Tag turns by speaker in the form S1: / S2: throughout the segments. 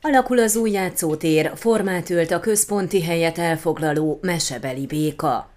S1: Alakul az új játszótér, formát ölt a központi helyet elfoglaló mesebeli béka.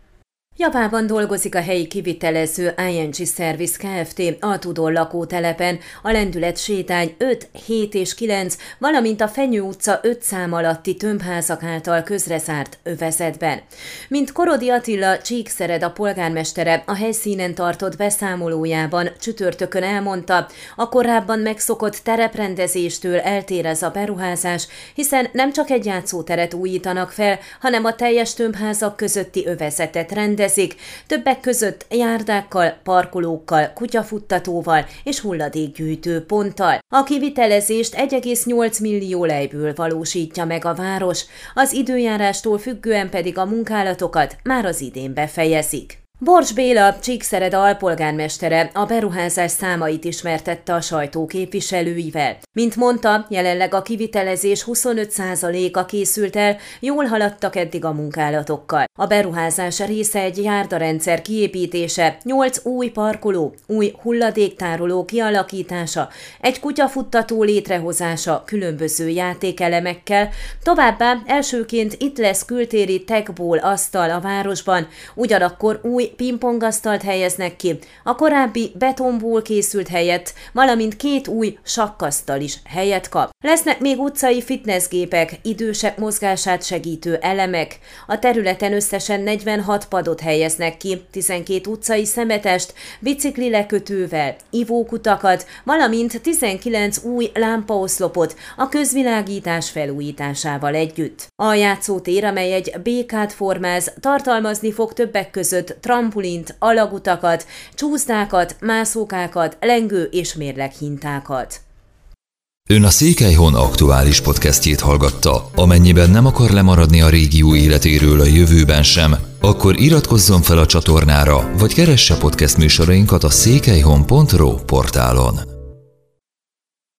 S1: Japában dolgozik a helyi kivitelező ING Service Kft. a Tudor lakótelepen, a lendület sétány 5, 7 és 9, valamint a Fenyő utca 5 szám alatti tömbházak által közreszárt övezetben. Mint Korodi Attila Csíkszered a polgármestere a helyszínen tartott beszámolójában csütörtökön elmondta, a korábban megszokott tereprendezéstől eltér ez a beruházás, hiszen nem csak egy játszóteret újítanak fel, hanem a teljes tömbházak közötti övezetet rendez rendezik, többek között járdákkal, parkolókkal, kutyafuttatóval és hulladékgyűjtő ponttal. A kivitelezést 1,8 millió lejből valósítja meg a város, az időjárástól függően pedig a munkálatokat már az idén befejezik. Bors Béla, Csíkszered alpolgármestere a beruházás számait ismertette a sajtó képviselőivel. Mint mondta, jelenleg a kivitelezés 25%-a készült el, jól haladtak eddig a munkálatokkal. A beruházás része egy járdarendszer kiépítése, 8 új parkoló, új hulladéktároló kialakítása, egy kutyafuttató létrehozása különböző játékelemekkel, továbbá elsőként itt lesz kültéri techból asztal a városban, ugyanakkor új pingpongasztalt helyeznek ki, a korábbi betonból készült helyet, valamint két új sakkasztal is helyet kap. Lesznek még utcai fitnessgépek, idősek mozgását segítő elemek. A területen összesen 46 padot helyeznek ki, 12 utcai szemetest, bicikli lekötővel, ivókutakat, valamint 19 új lámpaoszlopot a közvilágítás felújításával együtt. A játszótér, amely egy békát formáz, tartalmazni fog többek között trampolint, alagutakat, csúszdákat, mászókákat, lengő és mérleghintákat.
S2: Ön a Székelyhon aktuális podcastjét hallgatta. Amennyiben nem akar lemaradni a régió életéről a jövőben sem, akkor iratkozzon fel a csatornára, vagy keresse podcast műsorainkat a székelyhon.pro portálon.